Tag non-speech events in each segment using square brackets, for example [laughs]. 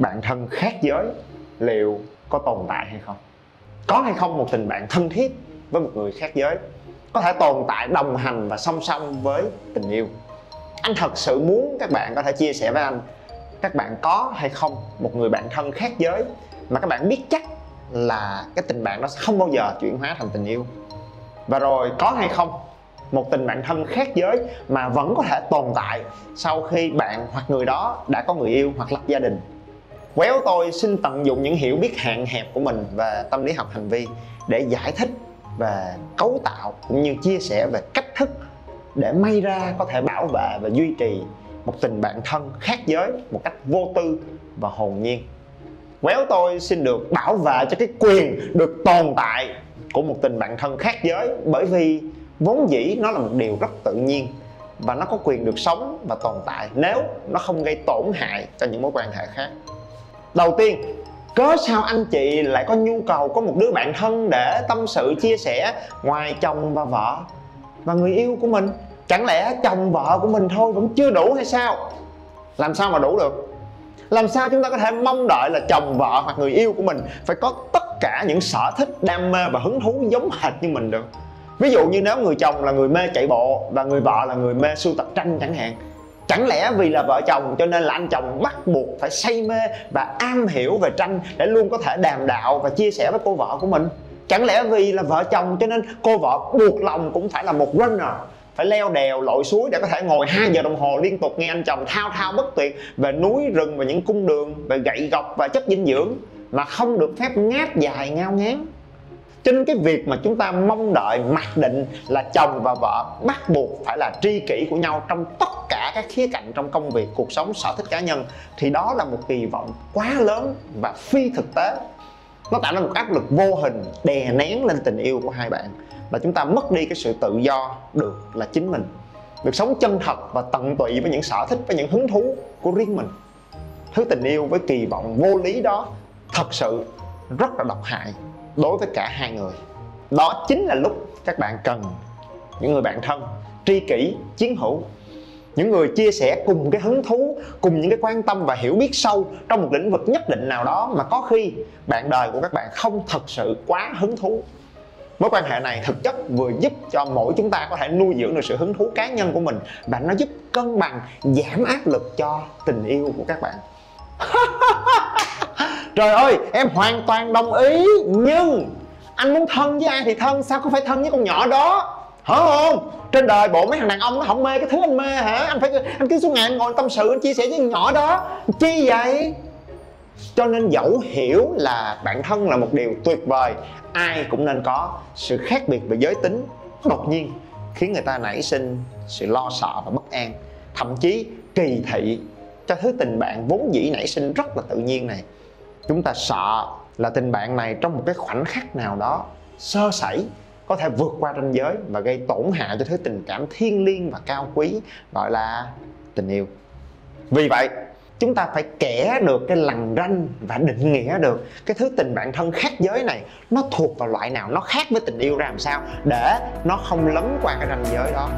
Bạn thân khác giới liệu có tồn tại hay không? Có hay không một tình bạn thân thiết với một người khác giới có thể tồn tại, đồng hành và song song với tình yêu? Anh thật sự muốn các bạn có thể chia sẻ với anh, các bạn có hay không một người bạn thân khác giới mà các bạn biết chắc là cái tình bạn đó không bao giờ chuyển hóa thành tình yêu? Và rồi, có hay không một tình bạn thân khác giới mà vẫn có thể tồn tại sau khi bạn hoặc người đó đã có người yêu hoặc lập gia đình? Quéo tôi xin tận dụng những hiểu biết hạn hẹp của mình về tâm lý học hành vi để giải thích về cấu tạo cũng như chia sẻ về cách thức để may ra có thể bảo vệ và duy trì một tình bạn thân khác giới một cách vô tư và hồn nhiên. Quéo tôi xin được bảo vệ cho cái quyền được tồn tại của một tình bạn thân khác giới bởi vì vốn dĩ nó là một điều rất tự nhiên và nó có quyền được sống và tồn tại nếu nó không gây tổn hại cho những mối quan hệ khác đầu tiên, cớ sao anh chị lại có nhu cầu có một đứa bạn thân để tâm sự, chia sẻ ngoài chồng và vợ và người yêu của mình? Chẳng lẽ chồng vợ của mình thôi vẫn chưa đủ hay sao? Làm sao mà đủ được? Làm sao chúng ta có thể mong đợi là chồng vợ hoặc người yêu của mình phải có tất cả những sở thích, đam mê và hứng thú giống hệt như mình được? Ví dụ như nếu người chồng là người mê chạy bộ và người vợ là người mê sưu tập tranh chẳng hạn chẳng lẽ vì là vợ chồng, cho nên là anh chồng bắt buộc phải say mê và am hiểu về tranh để luôn có thể đàm đạo và chia sẻ với cô vợ của mình? Chẳng lẽ vì là vợ chồng, cho nên cô vợ buộc lòng cũng phải là một runner, phải leo đèo, lội suối để có thể ngồi 2 giờ đồng hồ liên tục nghe anh chồng thao thao bất tuyệt về núi rừng và những cung đường, về gậy gọc và chất dinh dưỡng mà không được phép ngáp dài, ngao ngán? Cho nên cái việc mà chúng ta mong đợi, mặc định là chồng và vợ bắt buộc phải là tri kỷ của nhau trong tất cả các khía cạnh trong công việc, cuộc sống, sở thích cá nhân, thì đó là một kỳ vọng quá lớn và phi thực tế. Nó tạo ra một áp lực vô hình đè nén lên tình yêu của hai bạn. Và chúng ta mất đi cái sự tự do được là chính mình. Được sống chân thật và tận tụy với những sở thích, với những hứng thú của riêng mình. Thứ tình yêu với kỳ vọng vô lý đó thật sự rất là độc hại đối với cả hai người. Đó chính là lúc các bạn cần những người bạn thân, tri kỷ, chiến hữu những người chia sẻ cùng cái hứng thú, cùng những cái quan tâm và hiểu biết sâu trong một lĩnh vực nhất định nào đó mà có khi bạn đời của các bạn không thật sự quá hứng thú. Mối quan hệ này thực chất vừa giúp cho mỗi chúng ta có thể nuôi dưỡng được sự hứng thú cá nhân của mình và nó giúp cân bằng, giảm áp lực cho tình yêu của các bạn. [laughs] Trời ơi, em hoàn toàn đồng ý, nhưng anh muốn thân với ai thì thân, sao có phải thân với con nhỏ đó? Hả không? Trên đời bộ mấy thằng đàn ông nó không mê cái thứ anh mê hả? Anh phải anh cứ suốt ngày anh ngồi tâm sự, anh chia sẻ với nhỏ đó. Chi vậy? Cho nên dẫu hiểu là bản thân là một điều tuyệt vời, ai cũng nên có sự khác biệt về giới tính đột nhiên, khiến người ta nảy sinh sự lo sợ và bất an, thậm chí kỳ thị cho thứ tình bạn vốn dĩ nảy sinh rất là tự nhiên này. Chúng ta sợ là tình bạn này trong một cái khoảnh khắc nào đó sơ sẩy có thể vượt qua ranh giới và gây tổn hại cho thứ tình cảm thiêng liêng và cao quý, gọi là tình yêu. Vì vậy, chúng ta phải kẻ được cái lằn ranh và định nghĩa được cái thứ tình bạn thân khác giới này nó thuộc vào loại nào, nó khác với tình yêu ra làm sao để nó không lấn qua cái ranh giới đó.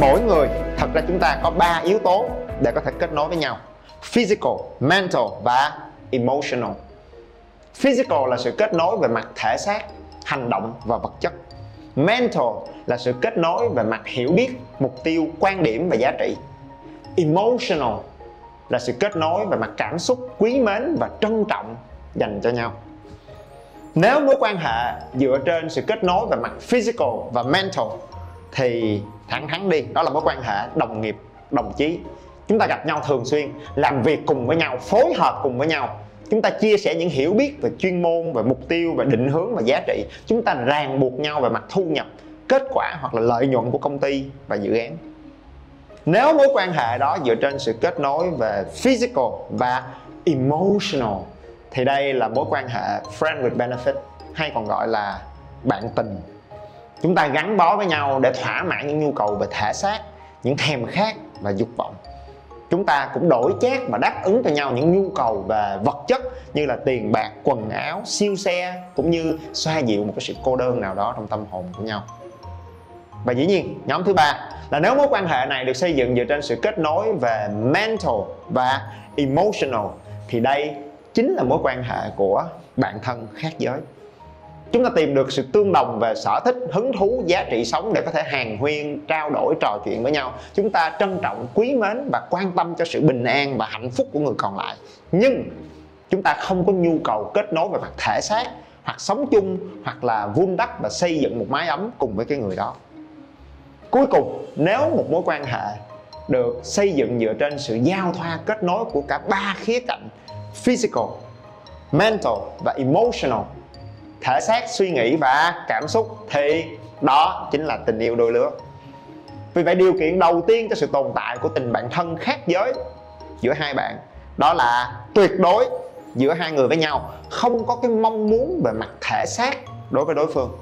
Mỗi người, thật ra chúng ta có ba yếu tố để có thể kết nối với nhau physical, mental và emotional. Physical là sự kết nối về mặt thể xác, hành động và vật chất. Mental là sự kết nối về mặt hiểu biết, mục tiêu, quan điểm và giá trị. Emotional là sự kết nối về mặt cảm xúc, quý mến và trân trọng dành cho nhau. Nếu mối quan hệ dựa trên sự kết nối về mặt physical và mental thì thẳng thắn đi, đó là mối quan hệ đồng nghiệp, đồng chí chúng ta gặp nhau thường xuyên, làm việc cùng với nhau, phối hợp cùng với nhau. Chúng ta chia sẻ những hiểu biết về chuyên môn, về mục tiêu, về định hướng và giá trị. Chúng ta ràng buộc nhau về mặt thu nhập, kết quả hoặc là lợi nhuận của công ty và dự án. Nếu mối quan hệ đó dựa trên sự kết nối về physical và emotional, thì đây là mối quan hệ friend with benefit, hay còn gọi là bạn tình. Chúng ta gắn bó với nhau để thỏa mãn những nhu cầu về thể xác, những thèm khát và dục vọng chúng ta cũng đổi chác và đáp ứng cho nhau những nhu cầu về vật chất như là tiền bạc, quần áo, siêu xe, cũng như xoa dịu một cái sự cô đơn nào đó trong tâm hồn của nhau. Và dĩ nhiên, nhóm thứ ba là nếu mối quan hệ này được xây dựng dựa trên sự kết nối về mental và emotional, thì đây chính là mối quan hệ của bạn thân khác giới chúng ta tìm được sự tương đồng về sở thích, hứng thú, giá trị sống để có thể hàng huyên, trao đổi, trò chuyện với nhau. Chúng ta trân trọng quý mến và quan tâm cho sự bình an và hạnh phúc của người còn lại. Nhưng chúng ta không có nhu cầu kết nối về mặt thể xác, hoặc sống chung, hoặc là vun đắp và xây dựng một mái ấm cùng với cái người đó. Cuối cùng, nếu một mối quan hệ được xây dựng dựa trên sự giao thoa, kết nối của cả ba khía cạnh physical, mental và emotional thể xác, suy nghĩ và cảm xúc thì đó chính là tình yêu đôi lứa. Vì vậy điều kiện đầu tiên cho sự tồn tại của tình bạn thân khác giới giữa hai bạn đó là tuyệt đối giữa hai người với nhau, không có cái mong muốn về mặt thể xác đối với đối phương.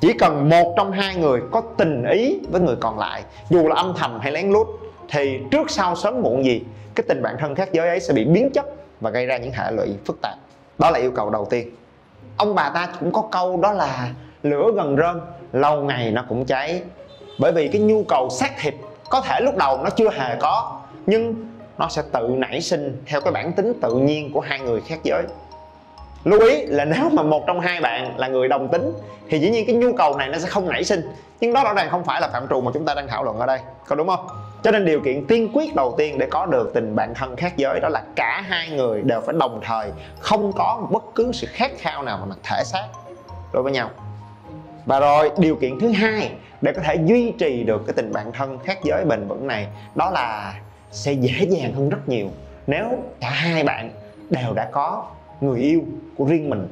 Chỉ cần một trong hai người có tình ý với người còn lại, dù là âm thầm hay lén lút, thì trước sau sớm muộn gì, cái tình bạn thân khác giới ấy sẽ bị biến chất và gây ra những hệ lụy phức tạp. Đó là yêu cầu đầu tiên ông bà ta cũng có câu đó là lửa gần rơm, lâu ngày nó cũng cháy. Bởi vì cái nhu cầu xác thịt có thể lúc đầu nó chưa hề có, nhưng nó sẽ tự nảy sinh theo cái bản tính tự nhiên của hai người khác giới. Lưu ý là nếu mà một trong hai bạn là người đồng tính, thì dĩ nhiên cái nhu cầu này nó sẽ không nảy sinh. Nhưng đó rõ ràng không phải là phạm trù mà chúng ta đang thảo luận ở đây. Có đúng không? Cho nên điều kiện tiên quyết đầu tiên để có được tình bạn thân khác giới đó là cả hai người đều phải đồng thời không có bất cứ sự khát khao nào về mặt thể xác. Đối với nhau. Và rồi, điều kiện thứ hai để có thể duy trì được cái tình bạn thân khác giới bền vững này, đó là sẽ dễ dàng hơn rất nhiều. Nếu cả hai bạn đều đã có người yêu của riêng mình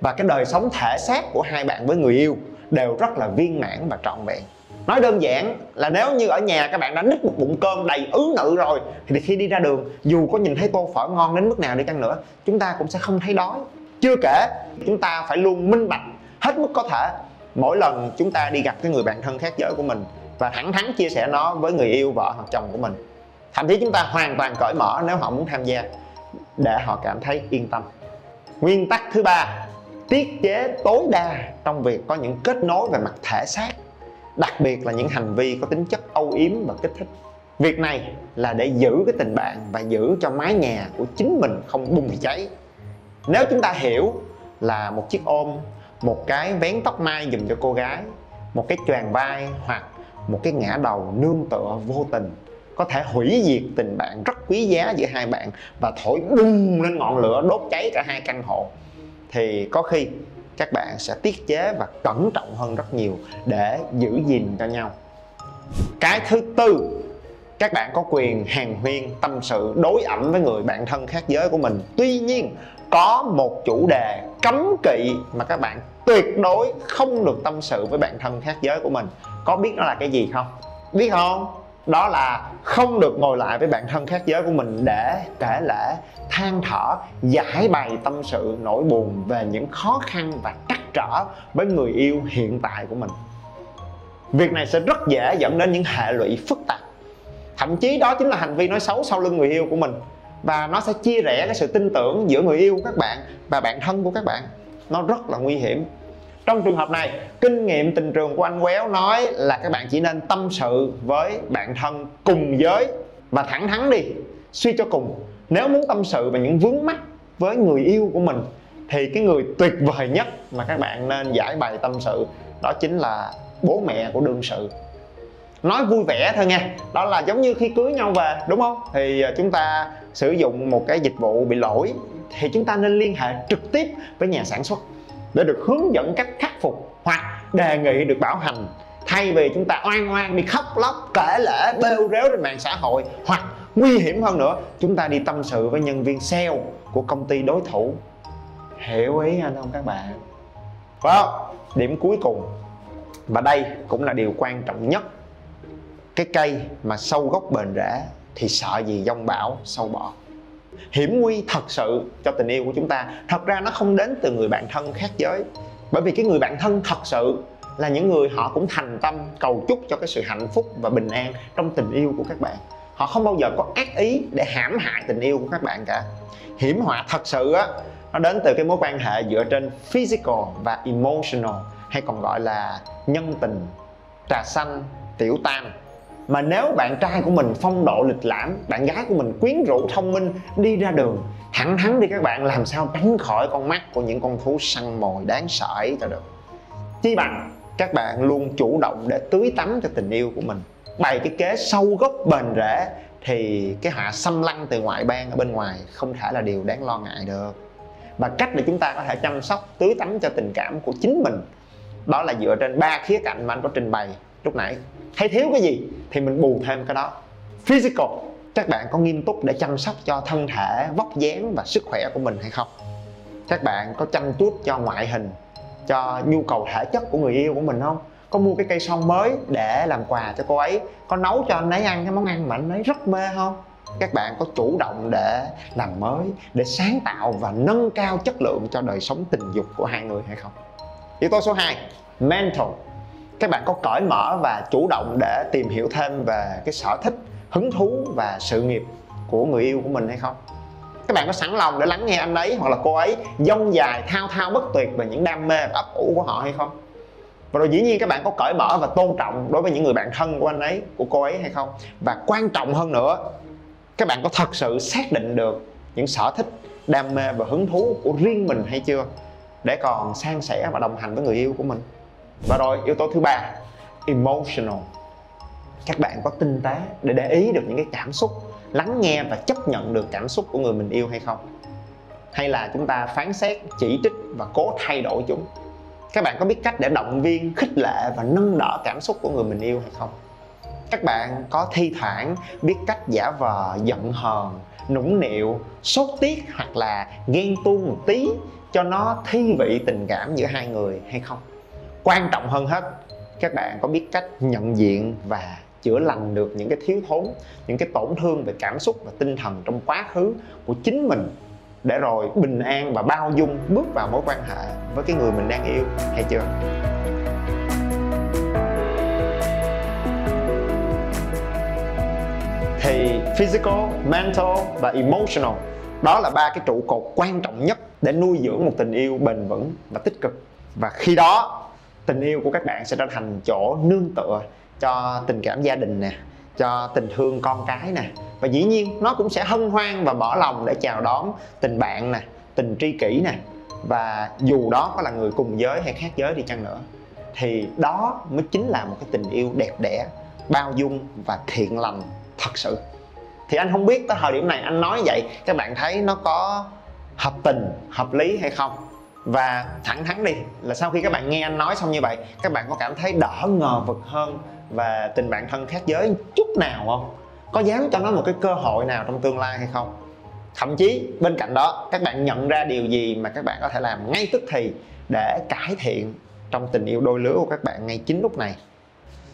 và cái đời sống thể xác của hai bạn với người yêu đều rất là viên mãn và trọn vẹn nói đơn giản là nếu như ở nhà các bạn đã nít một bụng cơm đầy ứ nự rồi, thì khi đi ra đường, dù có nhìn thấy tô phở ngon đến mức nào đi chăng nữa, chúng ta cũng sẽ không thấy đói. Chưa kể, chúng ta phải luôn minh bạch hết mức có thể mỗi lần chúng ta đi gặp cái người bạn thân khác giới của mình và thẳng thắn chia sẻ nó với người yêu, vợ hoặc chồng của mình. Thậm chí chúng ta hoàn toàn cởi mở nếu họ muốn tham gia để họ cảm thấy yên tâm. Nguyên tắc thứ ba, tiết chế tối đa trong việc có những kết nối về mặt thể xác đặc biệt là những hành vi có tính chất âu yếm và kích thích. Việc này là để giữ cái tình bạn và giữ cho mái nhà của chính mình không bùng cháy. Nếu chúng ta hiểu là một chiếc ôm, một cái vén tóc mai dùm cho cô gái, một cái choàng vai hoặc một cái ngã đầu nương tựa vô tình, có thể hủy diệt tình bạn rất quý giá giữa hai bạn và thổi bùng lên ngọn lửa đốt cháy cả hai căn hộ, thì có khi các bạn sẽ tiết chế và cẩn trọng hơn rất nhiều để giữ gìn cho nhau. Cái thứ tư, các bạn có quyền hàn huyên tâm sự đối ẩm với người bạn thân khác giới của mình. Tuy nhiên, có một chủ đề cấm kỵ mà các bạn tuyệt đối không được tâm sự với bạn thân khác giới của mình. Có biết nó là cái gì không? Biết không? Đó là không được ngồi lại với bạn thân khác giới của mình để kể lễ than thở, giải bày tâm sự nỗi buồn về những khó khăn và trắc trở với người yêu hiện tại của mình. Việc này sẽ rất dễ dẫn đến những hệ lụy phức tạp. Thậm chí đó chính là hành vi nói xấu sau lưng người yêu của mình. Và nó sẽ chia rẽ cái sự tin tưởng giữa người yêu của các bạn và bạn thân của các bạn. Nó rất là nguy hiểm trong trường hợp này, kinh nghiệm tình trường của anh quéo nói là các bạn chỉ nên tâm sự với bạn thân cùng giới và thẳng thắn đi, suy cho cùng. Nếu muốn tâm sự về những vướng mắc với người yêu của mình, thì cái người tuyệt vời nhất mà các bạn nên giải bày tâm sự đó chính là bố mẹ của đương sự. Nói vui vẻ thôi nha đó là giống như khi cưới nhau về, đúng không? Thì à, chúng ta sử dụng một cái dịch vụ bị lỗi, thì chúng ta nên liên hệ trực tiếp với nhà sản xuất để được hướng dẫn cách khắc phục hoặc đề nghị được bảo hành. Thay vì chúng ta oan oan đi khóc lóc, kể lể, bêu rếu trên mạng xã hội hoặc nguy hiểm hơn nữa, chúng ta đi tâm sự với nhân viên sale của công ty đối thủ. Hiểu ý anh không các bạn? Phải không? Điểm cuối cùng. Và đây cũng là điều quan trọng nhất. Cái cây mà sâu gốc bền rễ thì sợ gì dông bão, sâu bọ? Hiểm nguy thật sự cho tình yêu của chúng ta. Thật ra nó không đến từ người bạn thân khác giới. Bởi vì cái người bạn thân thật sự là những người họ cũng thành tâm cầu chúc cho cái sự hạnh phúc và bình an trong tình yêu của các bạn. Họ không bao giờ có ác ý để hãm hại tình yêu của các bạn cả. Hiểm họa thật sự á, nó đến từ cái mối quan hệ dựa trên physical và emotional, hay còn gọi là nhân tình, trà xanh, tiểu tam mà nếu bạn trai của mình phong độ lịch lãm, bạn gái của mình quyến rũ, thông minh, đi ra đường thẳng thắn đi các bạn, làm sao tránh khỏi con mắt của những con thú săn mồi đáng sợ ấy cho được. Chi bằng, các bạn luôn chủ động để tưới tắm cho tình yêu của mình. Bày cái kế sâu gốc bền rễ, thì cái họa xâm lăng từ ngoại bang ở bên ngoài không thể là điều đáng lo ngại được. Và cách để chúng ta có thể chăm sóc, tưới tắm cho tình cảm của chính mình, đó là dựa trên ba khía cạnh mà anh có trình bày lúc nãy hay thiếu cái gì thì mình bù thêm cái đó. Physical, các bạn có nghiêm túc để chăm sóc cho thân thể, vóc dáng và sức khỏe của mình hay không? Các bạn có chăm chút cho ngoại hình, cho nhu cầu thể chất của người yêu của mình không? Có mua cái cây son mới để làm quà cho cô ấy? Có nấu cho anh ấy ăn cái món ăn mà anh ấy rất mê không? Các bạn có chủ động để làm mới, để sáng tạo và nâng cao chất lượng cho đời sống tình dục của hai người hay không? Yếu tố số 2 mental các bạn có cởi mở và chủ động để tìm hiểu thêm về cái sở thích, hứng thú và sự nghiệp của người yêu của mình hay không? Các bạn có sẵn lòng để lắng nghe anh ấy hoặc là cô ấy dông dài, thao thao bất tuyệt về những đam mê và ấp ủ của họ hay không? Và rồi dĩ nhiên các bạn có cởi mở và tôn trọng đối với những người bạn thân của anh ấy, của cô ấy hay không? Và quan trọng hơn nữa, các bạn có thật sự xác định được những sở thích, đam mê và hứng thú của riêng mình hay chưa? Để còn san sẻ và đồng hành với người yêu của mình và rồi, yếu tố thứ ba, emotional. Các bạn có tinh tế để để ý được những cái cảm xúc, lắng nghe và chấp nhận được cảm xúc của người mình yêu hay không. Hay là chúng ta phán xét, chỉ trích và cố thay đổi chúng. Các bạn có biết cách để động viên, khích lệ và nâng đỡ cảm xúc của người mình yêu hay không? Các bạn có thi thoảng biết cách giả vờ, giận hờn, nũng nịu, sốt tiết hoặc là ghen tuông một tí cho nó thi vị tình cảm giữa hai người hay không? Quan trọng hơn hết. Các bạn có biết cách nhận diện và chữa lành được những cái thiếu thốn những cái tổn thương về cảm xúc và tinh thần trong quá khứ của chính mình để rồi bình an và bao dung bước vào mối quan hệ với cái người mình đang yêu hay chưa? Thì physical, mental và emotional đó là ba cái trụ cột quan trọng nhất để nuôi dưỡng một tình yêu bền vững và tích cực. Và khi đó tình yêu của các bạn sẽ trở thành chỗ nương tựa cho tình cảm gia đình nè, cho tình thương con cái nè. Và dĩ nhiên, nó cũng sẽ hân hoan và mở lòng để chào đón tình bạn nè, tình tri kỷ nè. Và dù đó có là người cùng giới hay khác giới đi chăng nữa, thì đó mới chính là một cái tình yêu đẹp đẽ, bao dung và thiện lành thật sự. Thì anh không biết tới thời điểm này anh nói vậy, các bạn thấy nó có hợp tình, hợp lý hay không? Và thẳng thắn đi, là sau khi các bạn nghe anh nói xong như vậy, các bạn có cảm thấy đỡ ngờ vực hơn và tình bạn thân khác giới chút nào không? Có dám cho nó một cái cơ hội nào trong tương lai hay không? Thậm chí, bên cạnh đó, các bạn nhận ra điều gì mà các bạn có thể làm ngay tức thì để cải thiện trong tình yêu đôi lứa của các bạn ngay chính lúc này?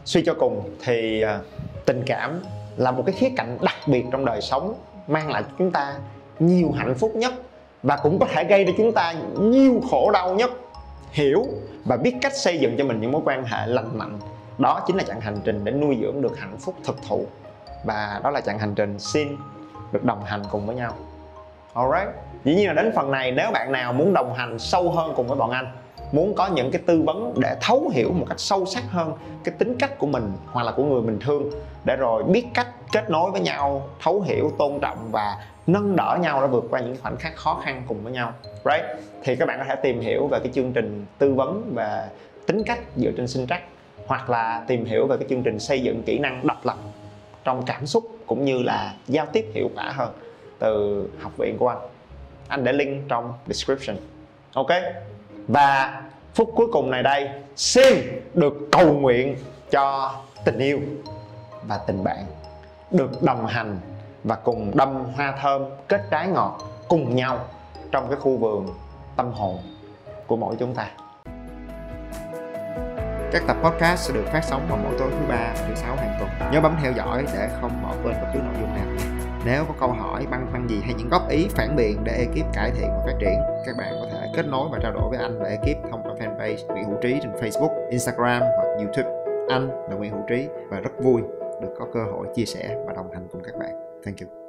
Suy cho cùng thì à, tình cảm là một cái khía cạnh đặc biệt trong đời sống, mang lại cho chúng ta nhiều hạnh phúc nhất và cũng có thể gây cho chúng ta nhiều khổ đau nhất. Hiểu và biết cách xây dựng cho mình những mối quan hệ lành mạnh. Đó chính là chặng hành trình để nuôi dưỡng được hạnh phúc thực thụ. Và đó là chặng hành trình xin được đồng hành cùng với nhau. Alright dĩ nhiên là đến phần này, nếu bạn nào muốn đồng hành sâu hơn cùng với bọn anh, muốn có những cái tư vấn để thấu hiểu một cách sâu sắc hơn cái tính cách của mình hoặc là của người mình thương, để rồi biết cách kết nối với nhau, thấu hiểu, tôn trọng và nâng đỡ nhau để vượt qua những khoảnh khắc khó khăn cùng với nhau, right? Thì các bạn có thể tìm hiểu về cái chương trình tư vấn về tính cách dựa trên sinh trắc, hoặc là tìm hiểu về cái chương trình xây dựng kỹ năng độc lập trong cảm xúc cũng như là giao tiếp hiệu quả hơn từ học viện của anh. Anh để link trong description, ok? Và phút cuối cùng này đây, xin được cầu nguyện cho tình yêu và tình bạn được đồng hành và cùng đâm hoa thơm kết trái ngọt cùng nhau trong cái khu vườn tâm hồn của mỗi chúng ta Các tập podcast sẽ được phát sóng vào mỗi tối thứ ba thứ sáu hàng tuần. Nhớ bấm theo dõi để không bỏ quên bất cứ nội dung nào. Nếu có câu hỏi, băn khoăn gì hay những góp ý, phản biện để ekip cải thiện và phát triển, các bạn có thể kết nối và trao đổi với anh và ekip thông qua fanpage Nguyễn Hữu Trí trên Facebook, Instagram hoặc YouTube. Anh là Nguyễn Hữu Trí và rất vui được có cơ hội chia sẻ và đồng hành cùng các bạn. Thank you.